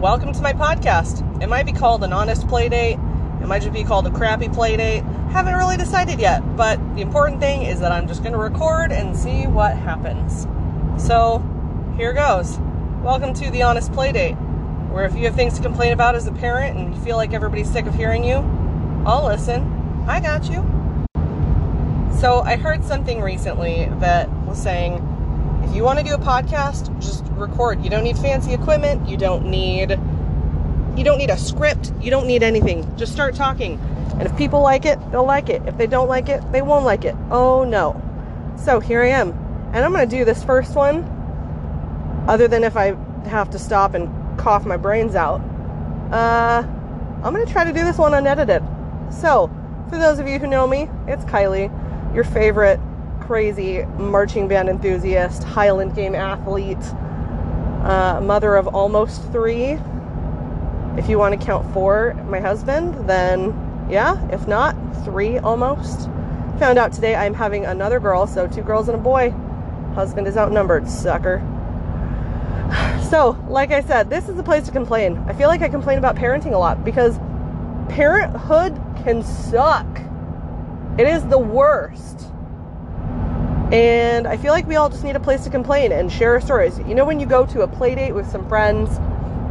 welcome to my podcast. It might be called an honest play date. It might just be called a crappy play date. Haven't really decided yet, but the important thing is that I'm just going to record and see what happens. So, here goes. Welcome to the honest play date, where if you have things to complain about as a parent and you feel like everybody's sick of hearing you, I'll listen. I got you. So, I heard something recently that was saying if you want to do a podcast, just record. You don't need fancy equipment. You don't need you don't need a script. You don't need anything. Just start talking. And if people like it, they'll like it. If they don't like it, they won't like it. Oh no. So here I am. And I'm going to do this first one other than if I have to stop and cough my brains out. Uh I'm going to try to do this one unedited. So, for those of you who know me, it's Kylie, your favorite crazy marching band enthusiast, Highland game athlete, uh, mother of almost three. If you want to count four, my husband, then yeah. If not, three almost. Found out today I'm having another girl, so two girls and a boy. Husband is outnumbered, sucker. So, like I said, this is a place to complain. I feel like I complain about parenting a lot because parenthood can suck. It is the worst. And I feel like we all just need a place to complain and share our stories. You know, when you go to a play date with some friends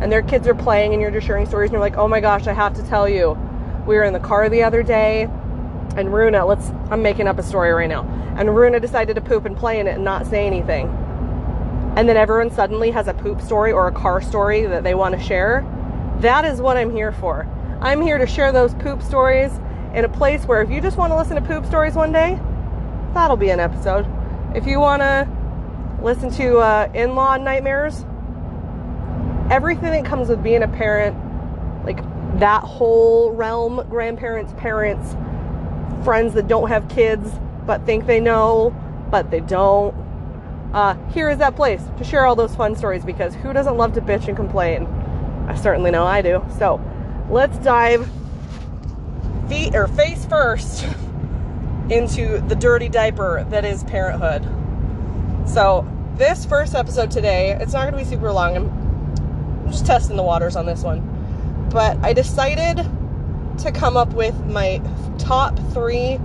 and their kids are playing and you're just sharing stories and you're like, oh my gosh, I have to tell you. We were in the car the other day and Runa, let's, I'm making up a story right now. And Runa decided to poop and play in it and not say anything. And then everyone suddenly has a poop story or a car story that they want to share. That is what I'm here for. I'm here to share those poop stories in a place where if you just want to listen to poop stories one day, that'll be an episode. If you want to listen to uh, in law nightmares, everything that comes with being a parent, like that whole realm grandparents, parents, friends that don't have kids but think they know, but they don't. Uh, here is that place to share all those fun stories because who doesn't love to bitch and complain? I certainly know I do. So let's dive feet or face first into the dirty diaper that is parenthood. So, this first episode today, it's not going to be super long. I'm, just testing the waters on this one. But I decided to come up with my top three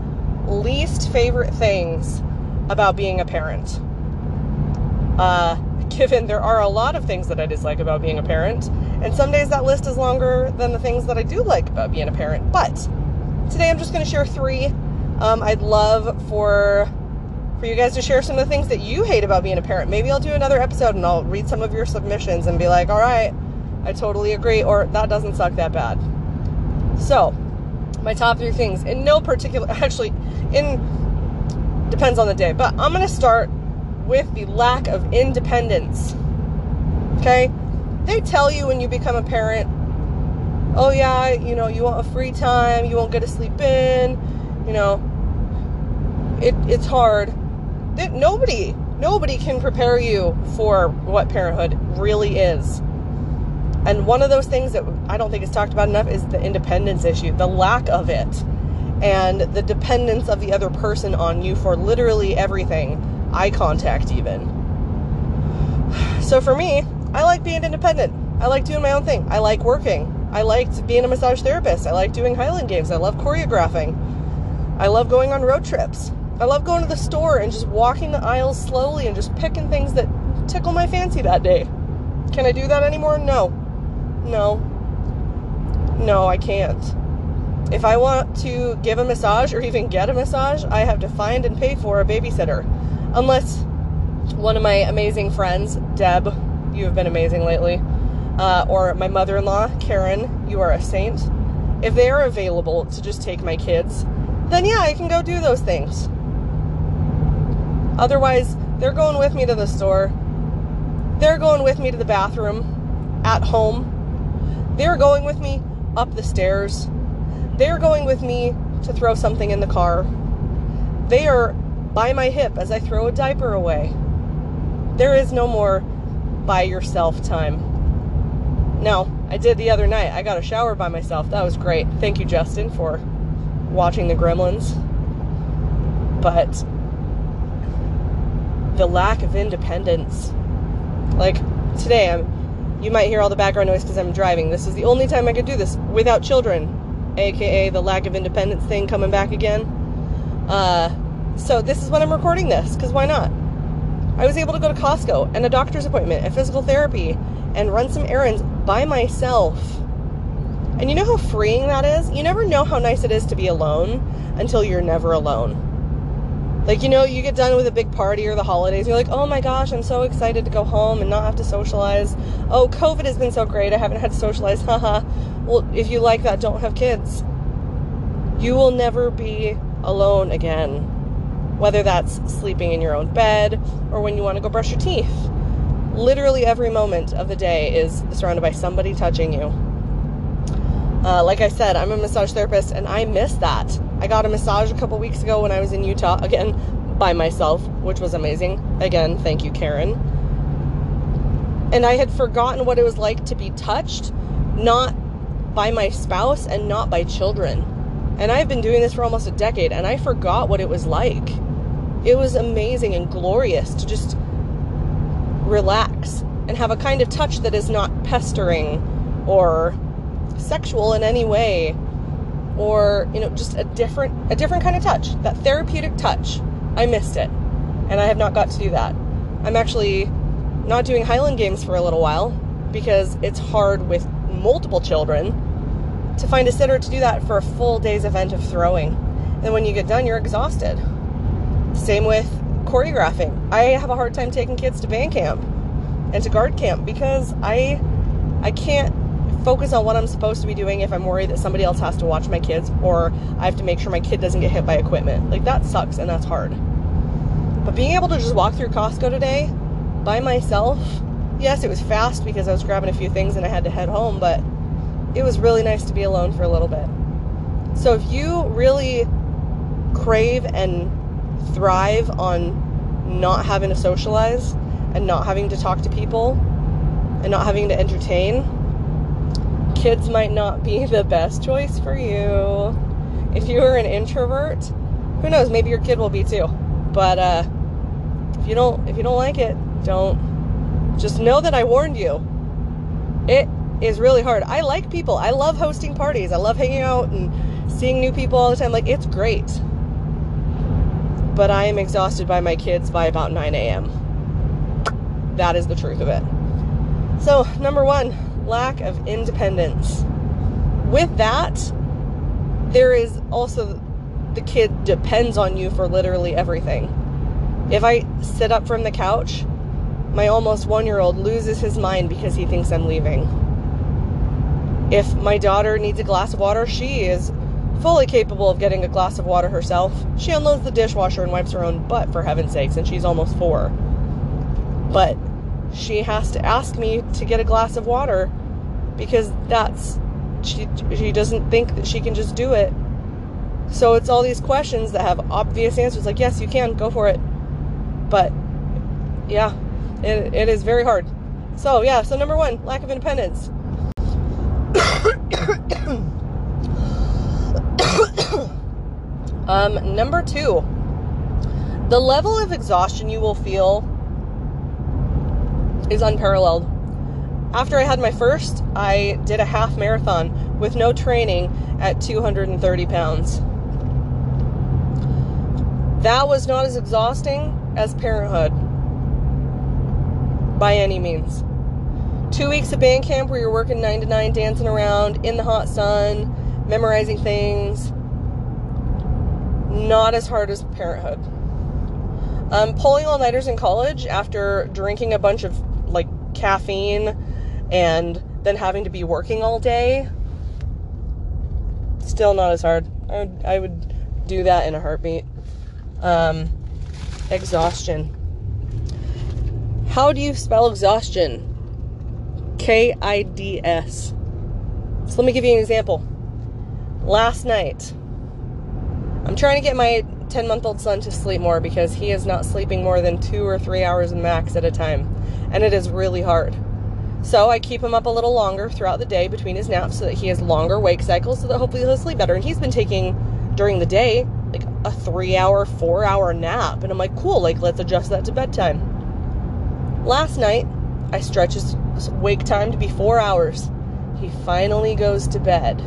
least favorite things about being a parent. Uh, given there are a lot of things that I dislike about being a parent, and some days that list is longer than the things that I do like about being a parent. But today I'm just going to share three. Um, I'd love for for you guys to share some of the things that you hate about being a parent. Maybe I'll do another episode and I'll read some of your submissions and be like, all right, I totally agree, or that doesn't suck that bad. So, my top three things in no particular, actually, in depends on the day, but I'm going to start with the lack of independence. Okay? They tell you when you become a parent, oh yeah, you know, you want a free time, you won't get to sleep in, you know, it, it's hard. That nobody, nobody can prepare you for what parenthood really is. And one of those things that I don't think is talked about enough is the independence issue, the lack of it, and the dependence of the other person on you for literally everything, eye contact, even. So for me, I like being independent. I like doing my own thing. I like working. I liked being a massage therapist. I like doing Highland games. I love choreographing. I love going on road trips. I love going to the store and just walking the aisles slowly and just picking things that tickle my fancy that day. Can I do that anymore? No. No. No, I can't. If I want to give a massage or even get a massage, I have to find and pay for a babysitter. Unless one of my amazing friends, Deb, you have been amazing lately, uh, or my mother in law, Karen, you are a saint. If they are available to just take my kids, then yeah, I can go do those things. Otherwise, they're going with me to the store. They're going with me to the bathroom at home. They're going with me up the stairs. They're going with me to throw something in the car. They are by my hip as I throw a diaper away. There is no more by yourself time. Now, I did the other night. I got a shower by myself. That was great. Thank you, Justin, for watching the gremlins. But the lack of independence. Like today I'm You might hear all the background noise because I'm driving. This is the only time I could do this without children, aka the lack of independence thing coming back again. Uh, so this is when I'm recording this because why not? I was able to go to Costco and a doctor's appointment and physical therapy and run some errands by myself. And you know how freeing that is? You never know how nice it is to be alone until you're never alone. Like, you know, you get done with a big party or the holidays, you're like, oh my gosh, I'm so excited to go home and not have to socialize. Oh, COVID has been so great, I haven't had to socialize, haha. well, if you like that, don't have kids. You will never be alone again. Whether that's sleeping in your own bed or when you want to go brush your teeth. Literally every moment of the day is surrounded by somebody touching you. Uh, like I said, I'm a massage therapist and I miss that. I got a massage a couple weeks ago when I was in Utah, again, by myself, which was amazing. Again, thank you, Karen. And I had forgotten what it was like to be touched, not by my spouse and not by children. And I've been doing this for almost a decade and I forgot what it was like. It was amazing and glorious to just relax and have a kind of touch that is not pestering or sexual in any way or you know just a different a different kind of touch that therapeutic touch. I missed it and i have not got to do that. I'm actually not doing highland games for a little while because it's hard with multiple children to find a sitter to do that for a full day's event of throwing. And when you get done you're exhausted. Same with choreographing. I have a hard time taking kids to band camp and to guard camp because i i can't focus on what I'm supposed to be doing if I'm worried that somebody else has to watch my kids or I have to make sure my kid doesn't get hit by equipment. Like that sucks and that's hard. But being able to just walk through Costco today by myself, yes, it was fast because I was grabbing a few things and I had to head home, but it was really nice to be alone for a little bit. So if you really crave and thrive on not having to socialize and not having to talk to people and not having to entertain, kids might not be the best choice for you. If you are an introvert, who knows, maybe your kid will be too. But uh, if you don't if you don't like it, don't just know that I warned you. It is really hard. I like people. I love hosting parties. I love hanging out and seeing new people all the time. Like it's great. But I am exhausted by my kids by about 9 a.m. That is the truth of it. So, number one, lack of independence. With that, there is also the kid depends on you for literally everything. If I sit up from the couch, my almost one year old loses his mind because he thinks I'm leaving. If my daughter needs a glass of water, she is fully capable of getting a glass of water herself. She unloads the dishwasher and wipes her own butt, for heaven's sakes, and she's almost four. But she has to ask me to get a glass of water because that's she she doesn't think that she can just do it. So it's all these questions that have obvious answers like yes, you can go for it. But yeah, it, it is very hard. So yeah, so number 1, lack of independence. um number 2, the level of exhaustion you will feel is unparalleled. After I had my first, I did a half marathon with no training at 230 pounds. That was not as exhausting as parenthood by any means. Two weeks of band camp where you're working nine to nine, dancing around in the hot sun, memorizing things. Not as hard as parenthood. Um, pulling all nighters in college after drinking a bunch of caffeine and then having to be working all day still not as hard. I would, I would do that in a heartbeat. Um, exhaustion. How do you spell exhaustion? K-i-d-s so let me give you an example. Last night i'm trying to get my 10 month old son to sleep more because he is not sleeping more than two or three hours max at a time and it is really hard. So I keep him up a little longer throughout the day between his naps so that he has longer wake cycles so that hopefully he'll sleep better. And he's been taking during the day like a three hour, four hour nap. And I'm like, cool, like let's adjust that to bedtime. Last night, I stretch his wake time to be four hours. He finally goes to bed.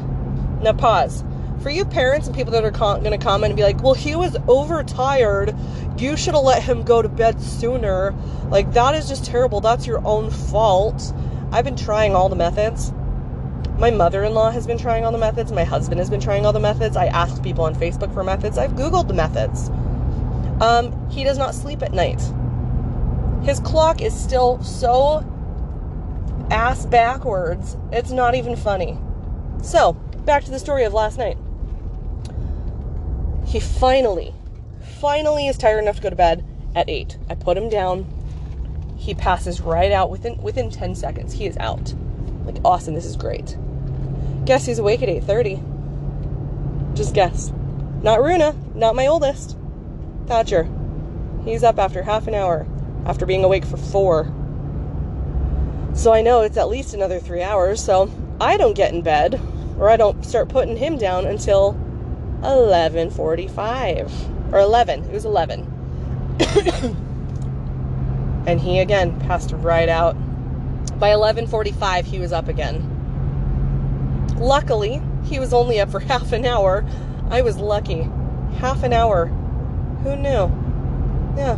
Now, pause. For you parents and people that are con- going to comment and be like, well, he was overtired. You should have let him go to bed sooner. Like, that is just terrible. That's your own fault. I've been trying all the methods. My mother in law has been trying all the methods. My husband has been trying all the methods. I asked people on Facebook for methods. I've Googled the methods. Um, he does not sleep at night. His clock is still so ass backwards, it's not even funny. So, back to the story of last night. He finally, finally is tired enough to go to bed at 8. I put him down. He passes right out within within 10 seconds. He is out. Like awesome, this is great. Guess he's awake at 8:30? Just guess. Not Runa, not my oldest. Thatcher. He's up after half an hour after being awake for 4. So I know it's at least another 3 hours, so I don't get in bed or I don't start putting him down until 11:45 or 11. It was 11. and he again passed right out. By 11:45 he was up again. Luckily, he was only up for half an hour. I was lucky. Half an hour. Who knew? Yeah.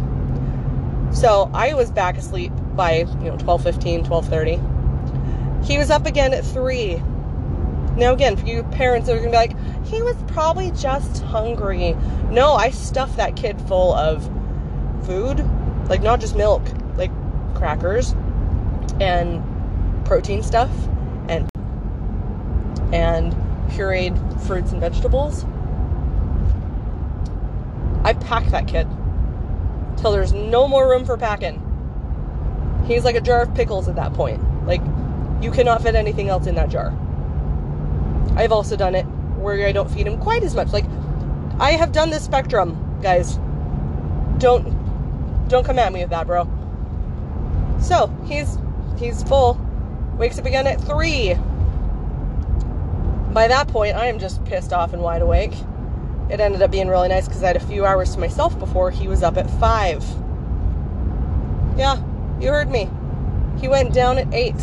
So, I was back asleep by, you know, 12:15, 12:30. He was up again at 3. Now again, for you parents that are going to be like, "He was probably just hungry." No, I stuffed that kid full of food, like not just milk, like crackers and protein stuff and and pureed fruits and vegetables. I packed that kid till there's no more room for packing. He's like a jar of pickles at that point. Like you cannot fit anything else in that jar. I've also done it where I don't feed him quite as much. Like I have done this spectrum, guys. Don't don't come at me with that, bro. So he's he's full. Wakes up again at three. By that point, I am just pissed off and wide awake. It ended up being really nice because I had a few hours to myself before he was up at five. Yeah, you heard me. He went down at eight.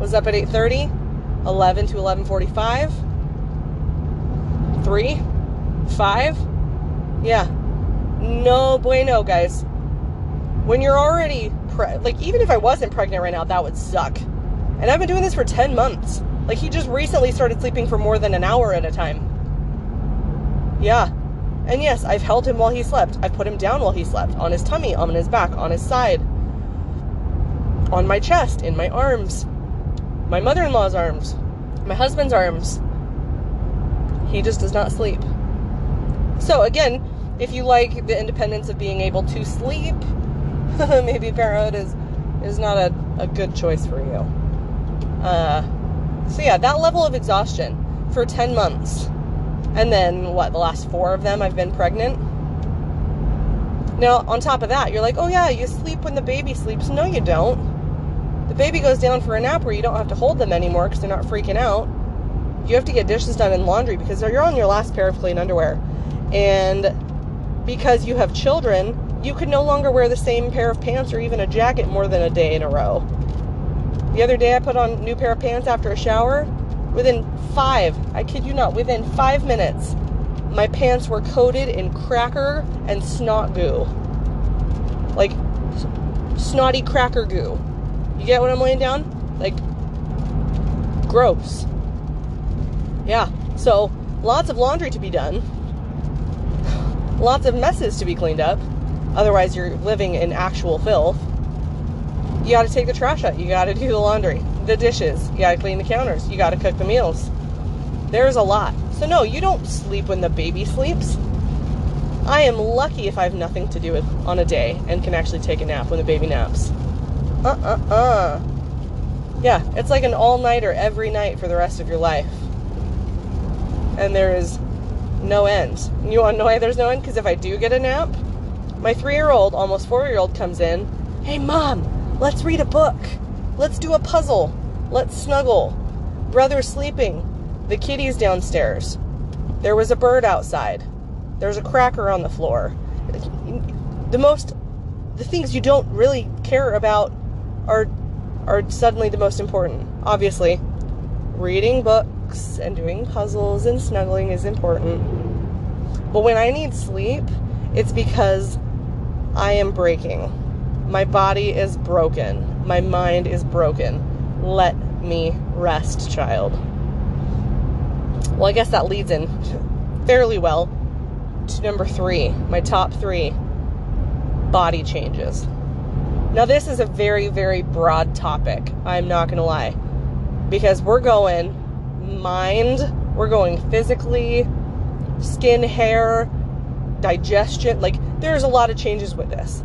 Was up at 8:30, 11 to 11:45, three, five. Yeah, no bueno, guys. When you're already pre- like, even if I wasn't pregnant right now, that would suck. And I've been doing this for 10 months. Like, he just recently started sleeping for more than an hour at a time. Yeah. And yes, I've held him while he slept. I've put him down while he slept. On his tummy, on his back, on his side. On my chest, in my arms. My mother in law's arms. My husband's arms. He just does not sleep. So, again, if you like the independence of being able to sleep, maybe parenthood is, is not a, a good choice for you. Uh, so, yeah, that level of exhaustion for 10 months. And then, what, the last four of them I've been pregnant? Now, on top of that, you're like, oh, yeah, you sleep when the baby sleeps. No, you don't. The baby goes down for a nap where you don't have to hold them anymore because they're not freaking out. You have to get dishes done and laundry because you're on your last pair of clean underwear. And because you have children, you can no longer wear the same pair of pants or even a jacket more than a day in a row. The other day I put on a new pair of pants after a shower. Within five, I kid you not, within five minutes, my pants were coated in cracker and snot goo. Like snotty cracker goo. You get what I'm laying down? Like gross. Yeah. So lots of laundry to be done. Lots of messes to be cleaned up. Otherwise, you're living in actual filth. You got to take the trash out. You got to do the laundry, the dishes. You got to clean the counters. You got to cook the meals. There's a lot. So, no, you don't sleep when the baby sleeps. I am lucky if I have nothing to do with on a day and can actually take a nap when the baby naps. Uh uh uh. Yeah, it's like an all nighter every night for the rest of your life. And there is no end. You want to know why there's no end? Because if I do get a nap, my three year old, almost four year old comes in. Hey, mom, let's read a book. Let's do a puzzle. Let's snuggle. Brother's sleeping. The kitty's downstairs. There was a bird outside. There's a cracker on the floor. The most, the things you don't really care about are are suddenly the most important. Obviously, reading books and doing puzzles and snuggling is important. But when I need sleep, it's because I am breaking. My body is broken. My mind is broken. Let me rest, child. Well, I guess that leads in fairly well to number three, my top three body changes. Now, this is a very, very broad topic. I'm not going to lie. Because we're going mind, we're going physically, skin, hair, digestion. Like, there's a lot of changes with this.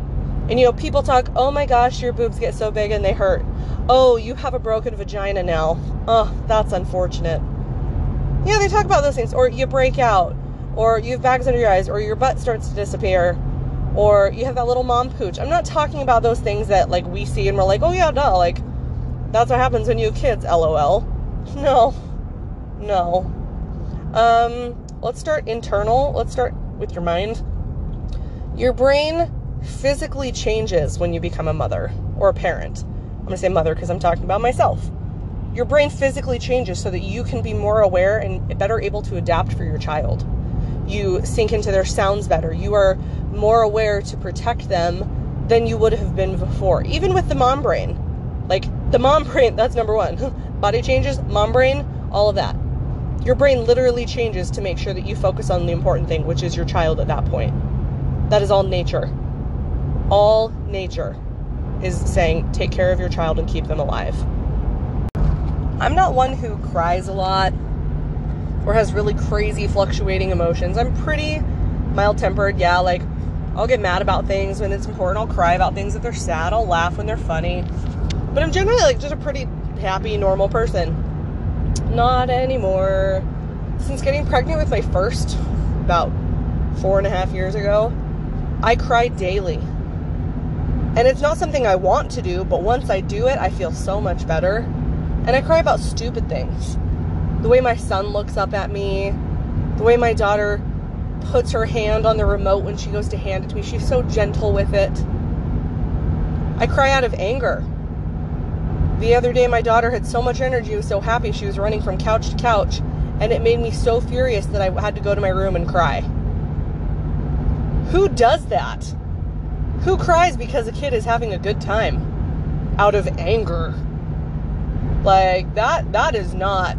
And you know, people talk, oh my gosh, your boobs get so big and they hurt. Oh, you have a broken vagina now. Oh, that's unfortunate. Yeah, they talk about those things. Or you break out, or you have bags under your eyes, or your butt starts to disappear, or you have that little mom pooch. I'm not talking about those things that like we see and we're like, oh yeah, duh, like that's what happens when you have kids, lol. No. No. Um, let's start internal. Let's start with your mind. Your brain physically changes when you become a mother or a parent. I'm to say mother because I'm talking about myself. Your brain physically changes so that you can be more aware and better able to adapt for your child. You sink into their sounds better. You are more aware to protect them than you would have been before, even with the mom brain. Like the mom brain, that's number one. Body changes, mom brain, all of that. Your brain literally changes to make sure that you focus on the important thing, which is your child at that point. That is all nature. All nature is saying take care of your child and keep them alive. I'm not one who cries a lot or has really crazy fluctuating emotions. I'm pretty mild tempered. Yeah, like I'll get mad about things when it's important. I'll cry about things if they're sad. I'll laugh when they're funny. But I'm generally like just a pretty happy, normal person. Not anymore. Since getting pregnant with my first about four and a half years ago, I cry daily. And it's not something I want to do, but once I do it, I feel so much better. And I cry about stupid things. The way my son looks up at me, the way my daughter puts her hand on the remote when she goes to hand it to me. She's so gentle with it. I cry out of anger. The other day, my daughter had so much energy, was so happy, she was running from couch to couch, and it made me so furious that I had to go to my room and cry. Who does that? Who cries because a kid is having a good time out of anger? Like that that is not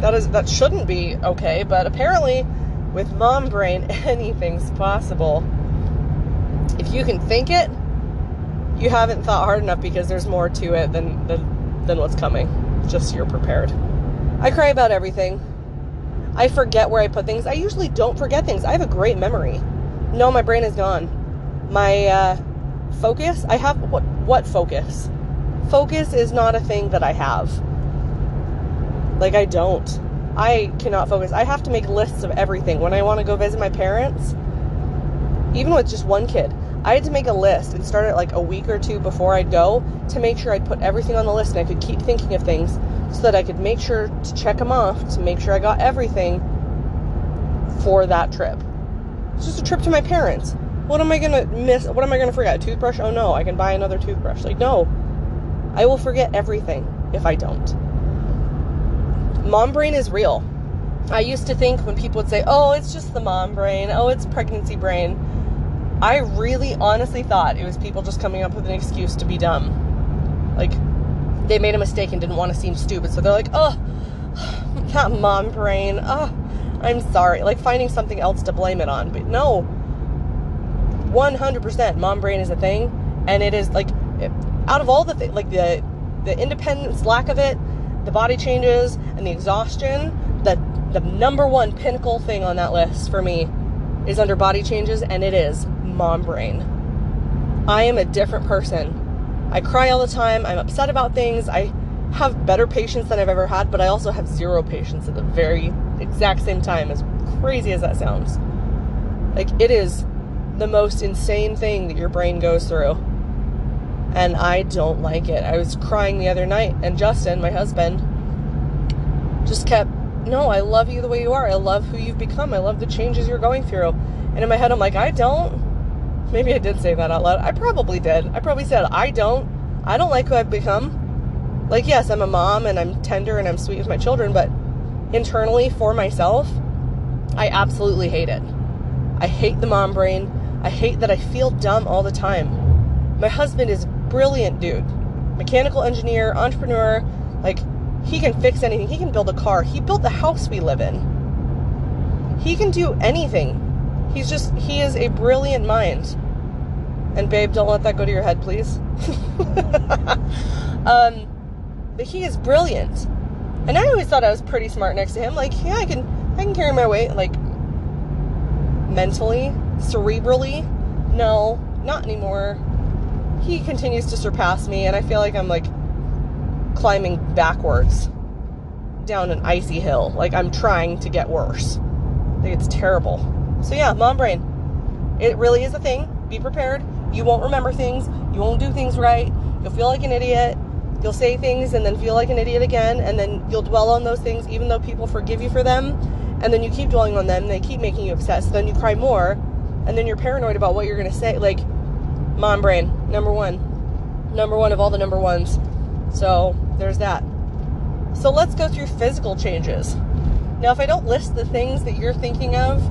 that is that shouldn't be okay, but apparently with mom brain anything's possible. If you can think it, you haven't thought hard enough because there's more to it than than, than what's coming. Just you're prepared. I cry about everything. I forget where I put things. I usually don't forget things. I have a great memory. No, my brain is gone. My uh, focus, I have what what focus? Focus is not a thing that I have. Like I don't. I cannot focus. I have to make lists of everything. When I want to go visit my parents, even with just one kid, I had to make a list and start it like a week or two before I'd go to make sure I'd put everything on the list and I could keep thinking of things so that I could make sure to check them off to make sure I got everything for that trip. It's just a trip to my parents. What am I gonna miss? What am I gonna forget? A toothbrush? Oh no, I can buy another toothbrush. Like, no. I will forget everything if I don't. Mom brain is real. I used to think when people would say, oh, it's just the mom brain, oh, it's pregnancy brain I really honestly thought it was people just coming up with an excuse to be dumb. Like, they made a mistake and didn't want to seem stupid, so they're like, oh, that mom brain, oh, I'm sorry. Like, finding something else to blame it on. But no, 100% mom brain is a thing, and it is like, out of all the things, like the, the independence, lack of it, the body changes, and the exhaustion, the, the number one pinnacle thing on that list for me is under body changes, and it is mom brain. I am a different person. I cry all the time. I'm upset about things. I have better patience than I've ever had, but I also have zero patience at the very exact same time, as crazy as that sounds. Like, it is the most insane thing that your brain goes through. And I don't like it. I was crying the other night, and Justin, my husband, just kept, No, I love you the way you are. I love who you've become. I love the changes you're going through. And in my head, I'm like, I don't. Maybe I did say that out loud. I probably did. I probably said, I don't. I don't like who I've become. Like, yes, I'm a mom and I'm tender and I'm sweet with my children, but internally for myself, I absolutely hate it. I hate the mom brain. I hate that I feel dumb all the time. My husband is brilliant dude. Mechanical engineer, entrepreneur, like he can fix anything. He can build a car. He built the house we live in. He can do anything. He's just he is a brilliant mind. And babe, don't let that go to your head, please. um, but he is brilliant. And I always thought I was pretty smart next to him. Like, yeah, I can I can carry my weight like mentally, cerebrally. No, not anymore. He continues to surpass me and I feel like I'm like climbing backwards down an icy hill. Like I'm trying to get worse. Like it's terrible. So yeah, mom brain. It really is a thing. Be prepared. You won't remember things. You won't do things right. You'll feel like an idiot. You'll say things and then feel like an idiot again, and then you'll dwell on those things even though people forgive you for them. And then you keep dwelling on them, they keep making you upset. So then you cry more, and then you're paranoid about what you're gonna say. Like, mom brain, number one. Number one of all the number ones. So there's that. So let's go through physical changes. Now, if I don't list the things that you're thinking of,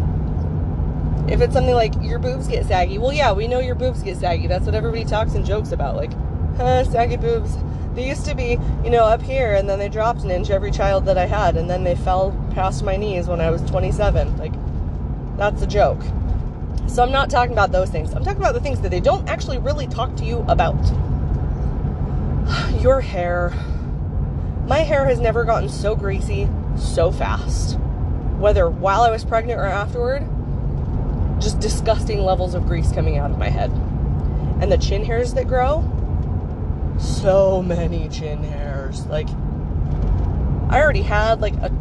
if it's something like your boobs get saggy, well, yeah, we know your boobs get saggy. That's what everybody talks and jokes about. Like, huh, saggy boobs. They used to be, you know, up here, and then they dropped an inch every child that I had, and then they fell past my knees when I was 27. Like, that's a joke. So I'm not talking about those things. I'm talking about the things that they don't actually really talk to you about. Your hair. My hair has never gotten so greasy so fast. Whether while I was pregnant or afterward, just disgusting levels of grease coming out of my head. And the chin hairs that grow, so many chin hairs. Like, I already had like a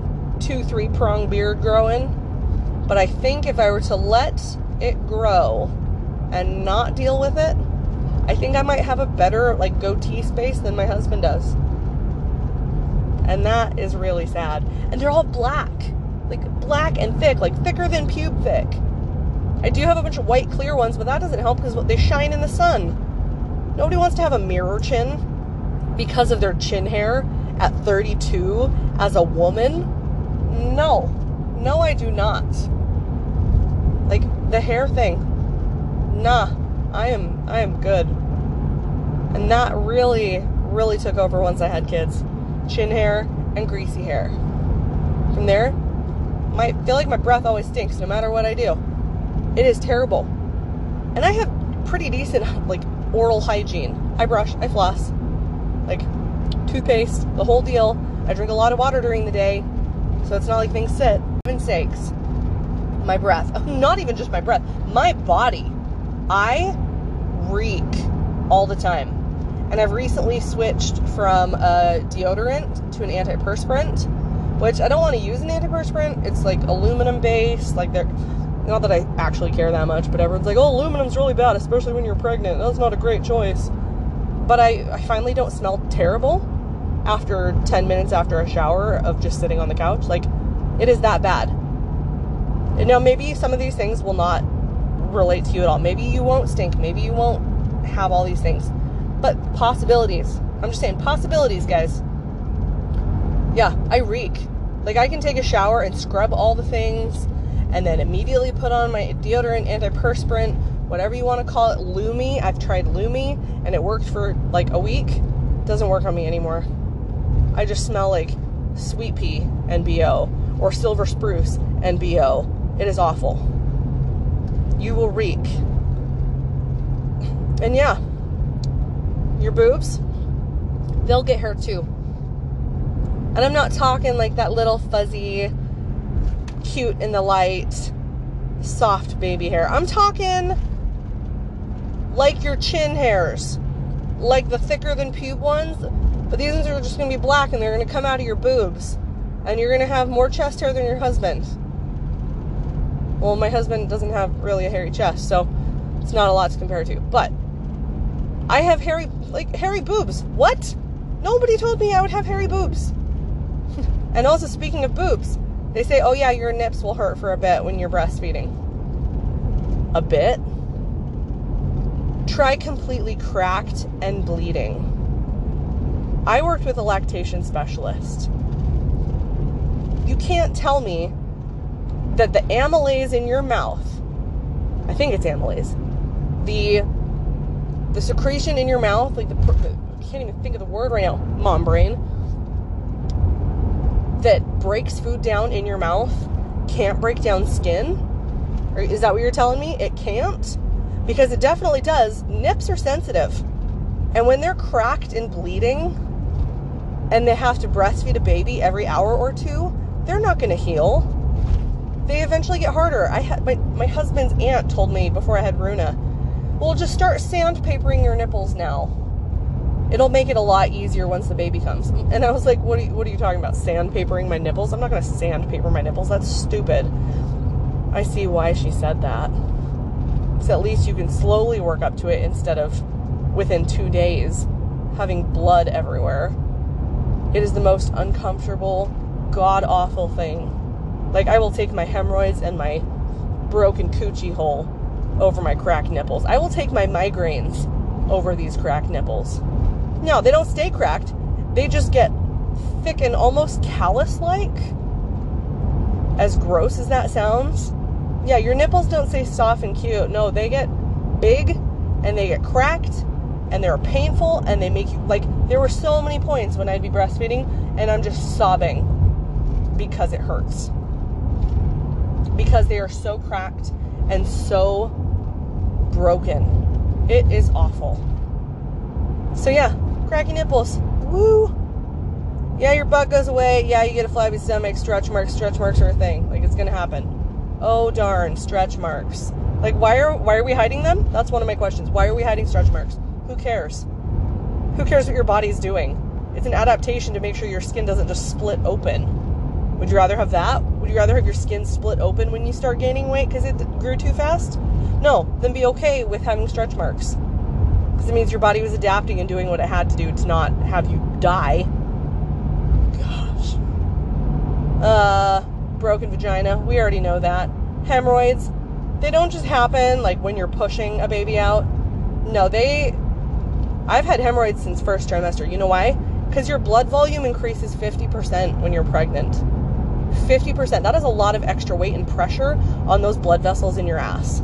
two, three prong beard growing, but I think if I were to let it grow and not deal with it, I think I might have a better like goatee space than my husband does. And that is really sad. And they're all black. Like black and thick, like thicker than pube thick. I do have a bunch of white clear ones, but that doesn't help because they shine in the sun. Nobody wants to have a mirror chin because of their chin hair at 32 as a woman. No. No, I do not. The hair thing. Nah. I am I am good. And that really really took over once I had kids. Chin hair and greasy hair. From there, I feel like my breath always stinks no matter what I do. It is terrible. And I have pretty decent like oral hygiene. I brush, I floss, like toothpaste, the whole deal. I drink a lot of water during the day, so it's not like things sit. Heaven's sakes, my breath. Not even just my breath, my body. I reek all the time. And I've recently switched from a deodorant to an antiperspirant, which I don't want to use an antiperspirant. It's like aluminum based, like they're not that I actually care that much, but everyone's like, oh, aluminum's really bad, especially when you're pregnant. That's not a great choice. But I, I finally don't smell terrible after 10 minutes after a shower of just sitting on the couch. Like, it is that bad. Now, maybe some of these things will not relate to you at all. Maybe you won't stink. Maybe you won't have all these things. But possibilities. I'm just saying, possibilities, guys. Yeah, I reek. Like, I can take a shower and scrub all the things and then immediately put on my deodorant, antiperspirant, whatever you want to call it, Lumi. I've tried Lumi and it worked for like a week. Doesn't work on me anymore. I just smell like sweet pea and BO or silver spruce and BO. It is awful. You will reek. And yeah, your boobs, they'll get hurt too. And I'm not talking like that little fuzzy cute in the light, soft baby hair. I'm talking like your chin hairs, like the thicker than pube ones, but these ones are just gonna be black and they're gonna come out of your boobs. And you're gonna have more chest hair than your husband. Well, my husband doesn't have really a hairy chest, so it's not a lot to compare to. But I have hairy, like, hairy boobs. What? Nobody told me I would have hairy boobs. and also, speaking of boobs, they say, oh yeah, your nips will hurt for a bit when you're breastfeeding. A bit? Try completely cracked and bleeding. I worked with a lactation specialist. You can't tell me that the amylase in your mouth, I think it's amylase, the the secretion in your mouth, like the, I can't even think of the word right now, mom brain, that breaks food down in your mouth can't break down skin? Is that what you're telling me? It can't? Because it definitely does. Nips are sensitive. And when they're cracked and bleeding and they have to breastfeed a baby every hour or two, they're not going to heal. They eventually get harder. I had my, my husband's aunt told me before I had Runa, well, just start sandpapering your nipples now. It'll make it a lot easier once the baby comes. And I was like, what are you, what are you talking about? Sandpapering my nipples? I'm not going to sandpaper my nipples. That's stupid. I see why she said that. So at least you can slowly work up to it instead of within two days having blood everywhere. It is the most uncomfortable, god awful thing. Like, I will take my hemorrhoids and my broken coochie hole over my cracked nipples. I will take my migraines over these cracked nipples. No, they don't stay cracked. They just get thick and almost callus like. As gross as that sounds. Yeah, your nipples don't stay soft and cute. No, they get big and they get cracked and they're painful and they make you like there were so many points when I'd be breastfeeding and I'm just sobbing because it hurts. Because they are so cracked and so broken. It is awful. So yeah, cracky nipples. Woo! Yeah, your butt goes away. Yeah, you get a flabby stomach, stretch marks, stretch marks are a thing. Like it's gonna happen. Oh darn, stretch marks. Like why are why are we hiding them? That's one of my questions. Why are we hiding stretch marks? Who cares? Who cares what your body's doing? It's an adaptation to make sure your skin doesn't just split open. Would you rather have that? Would you rather have your skin split open when you start gaining weight because it grew too fast? No, then be okay with having stretch marks. Because it means your body was adapting and doing what it had to do to not have you die. Gosh. Uh, broken vagina. We already know that. Hemorrhoids. They don't just happen like when you're pushing a baby out. No, they. I've had hemorrhoids since first trimester. You know why? Because your blood volume increases 50% when you're pregnant. 50%. That is a lot of extra weight and pressure on those blood vessels in your ass.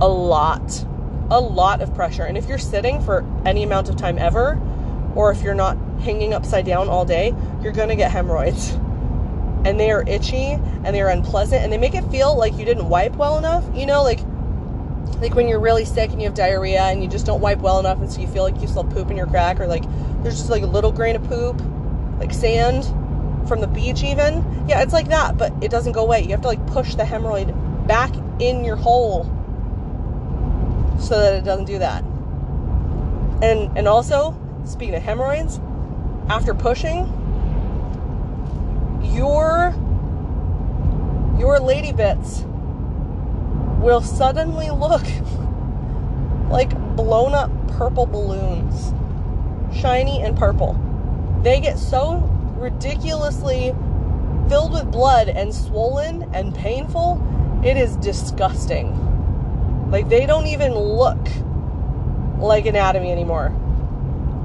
A lot. A lot of pressure. And if you're sitting for any amount of time ever, or if you're not hanging upside down all day, you're going to get hemorrhoids. And they are itchy and they are unpleasant and they make it feel like you didn't wipe well enough. You know, like like when you're really sick and you have diarrhea and you just don't wipe well enough and so you feel like you still poop in your crack or like there's just like a little grain of poop, like sand from the beach even. Yeah, it's like that, but it doesn't go away. You have to like push the hemorrhoid back in your hole so that it doesn't do that. And and also, speaking of hemorrhoids, after pushing, your your lady bits will suddenly look like blown up purple balloons. Shiny and purple. They get so ridiculously filled with blood and swollen and painful, it is disgusting. Like they don't even look like anatomy anymore.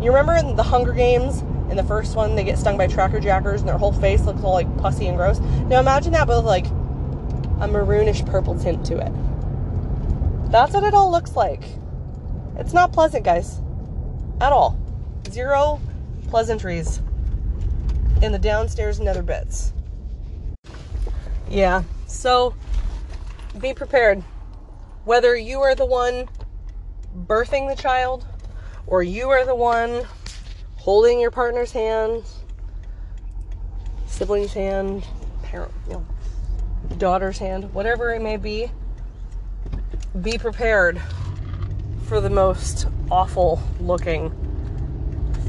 You remember in the Hunger Games, in the first one, they get stung by tracker jackers and their whole face looks all like pussy and gross. Now imagine that with like a maroonish purple tint to it. That's what it all looks like. It's not pleasant, guys. At all. Zero pleasantries in the downstairs nether bits. Yeah, so be prepared. Whether you are the one birthing the child or you are the one holding your partner's hand, sibling's hand, parent, you know, daughter's hand, whatever it may be, be prepared for the most awful looking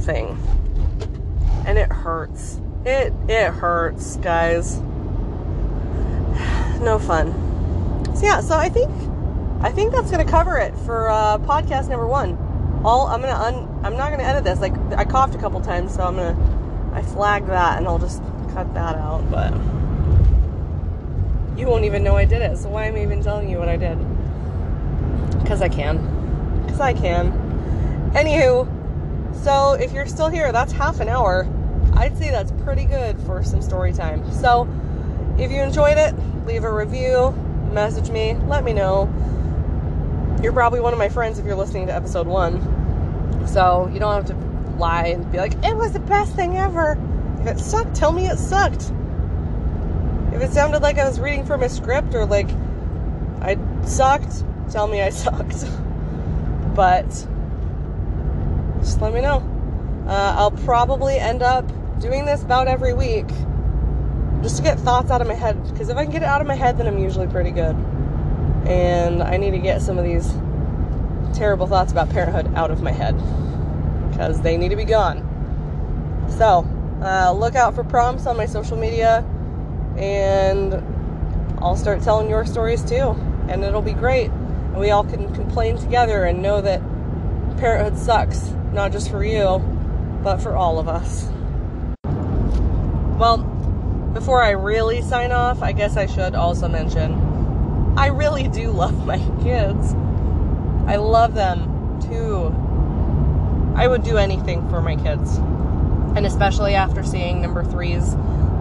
thing. And it hurts. It it hurts, guys. No fun. So yeah, so I think I think that's gonna cover it for uh, podcast number one. All I'm gonna un, I'm not gonna edit this. Like I coughed a couple times, so I'm gonna I flag that and I'll just cut that out. But you won't even know I did it. So why am I even telling you what I did? Because I can. Because I can. Anywho, So if you're still here, that's half an hour. I'd say that's pretty good for some story time. So if you enjoyed it, leave a review, message me, let me know. You're probably one of my friends if you're listening to episode one. So you don't have to lie and be like, it was the best thing ever. If it sucked, tell me it sucked. If it sounded like I was reading from a script or like I sucked, tell me I sucked. But just let me know. Uh, I'll probably end up doing this about every week just to get thoughts out of my head. Because if I can get it out of my head, then I'm usually pretty good. And I need to get some of these terrible thoughts about parenthood out of my head because they need to be gone. So, uh, look out for prompts on my social media, and I'll start telling your stories too, and it'll be great. And we all can complain together and know that parenthood sucks, not just for you, but for all of us. Before I really sign off, I guess I should also mention I really do love my kids. I love them too. I would do anything for my kids. And especially after seeing number three's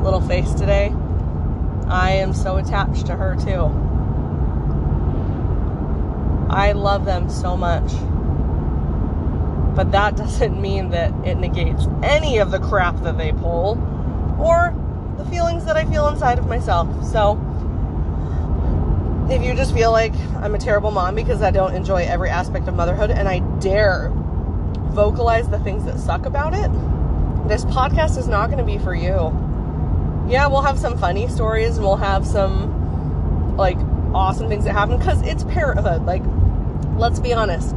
little face today, I am so attached to her too. I love them so much. But that doesn't mean that it negates any of the crap that they pull or the feelings that I feel inside of myself. So, if you just feel like I'm a terrible mom because I don't enjoy every aspect of motherhood and I dare vocalize the things that suck about it, this podcast is not going to be for you. Yeah, we'll have some funny stories and we'll have some like awesome things that happen because it's parenthood. Like, let's be honest.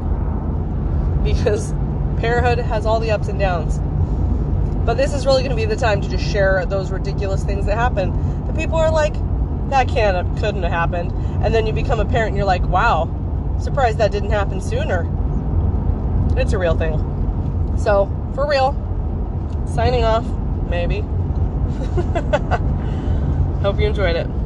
Because parenthood has all the ups and downs. But this is really going to be the time to just share those ridiculous things that happen. The people are like, that can't couldn't have happened. And then you become a parent and you're like, wow, surprised that didn't happen sooner. It's a real thing. So, for real, signing off, maybe. Hope you enjoyed it.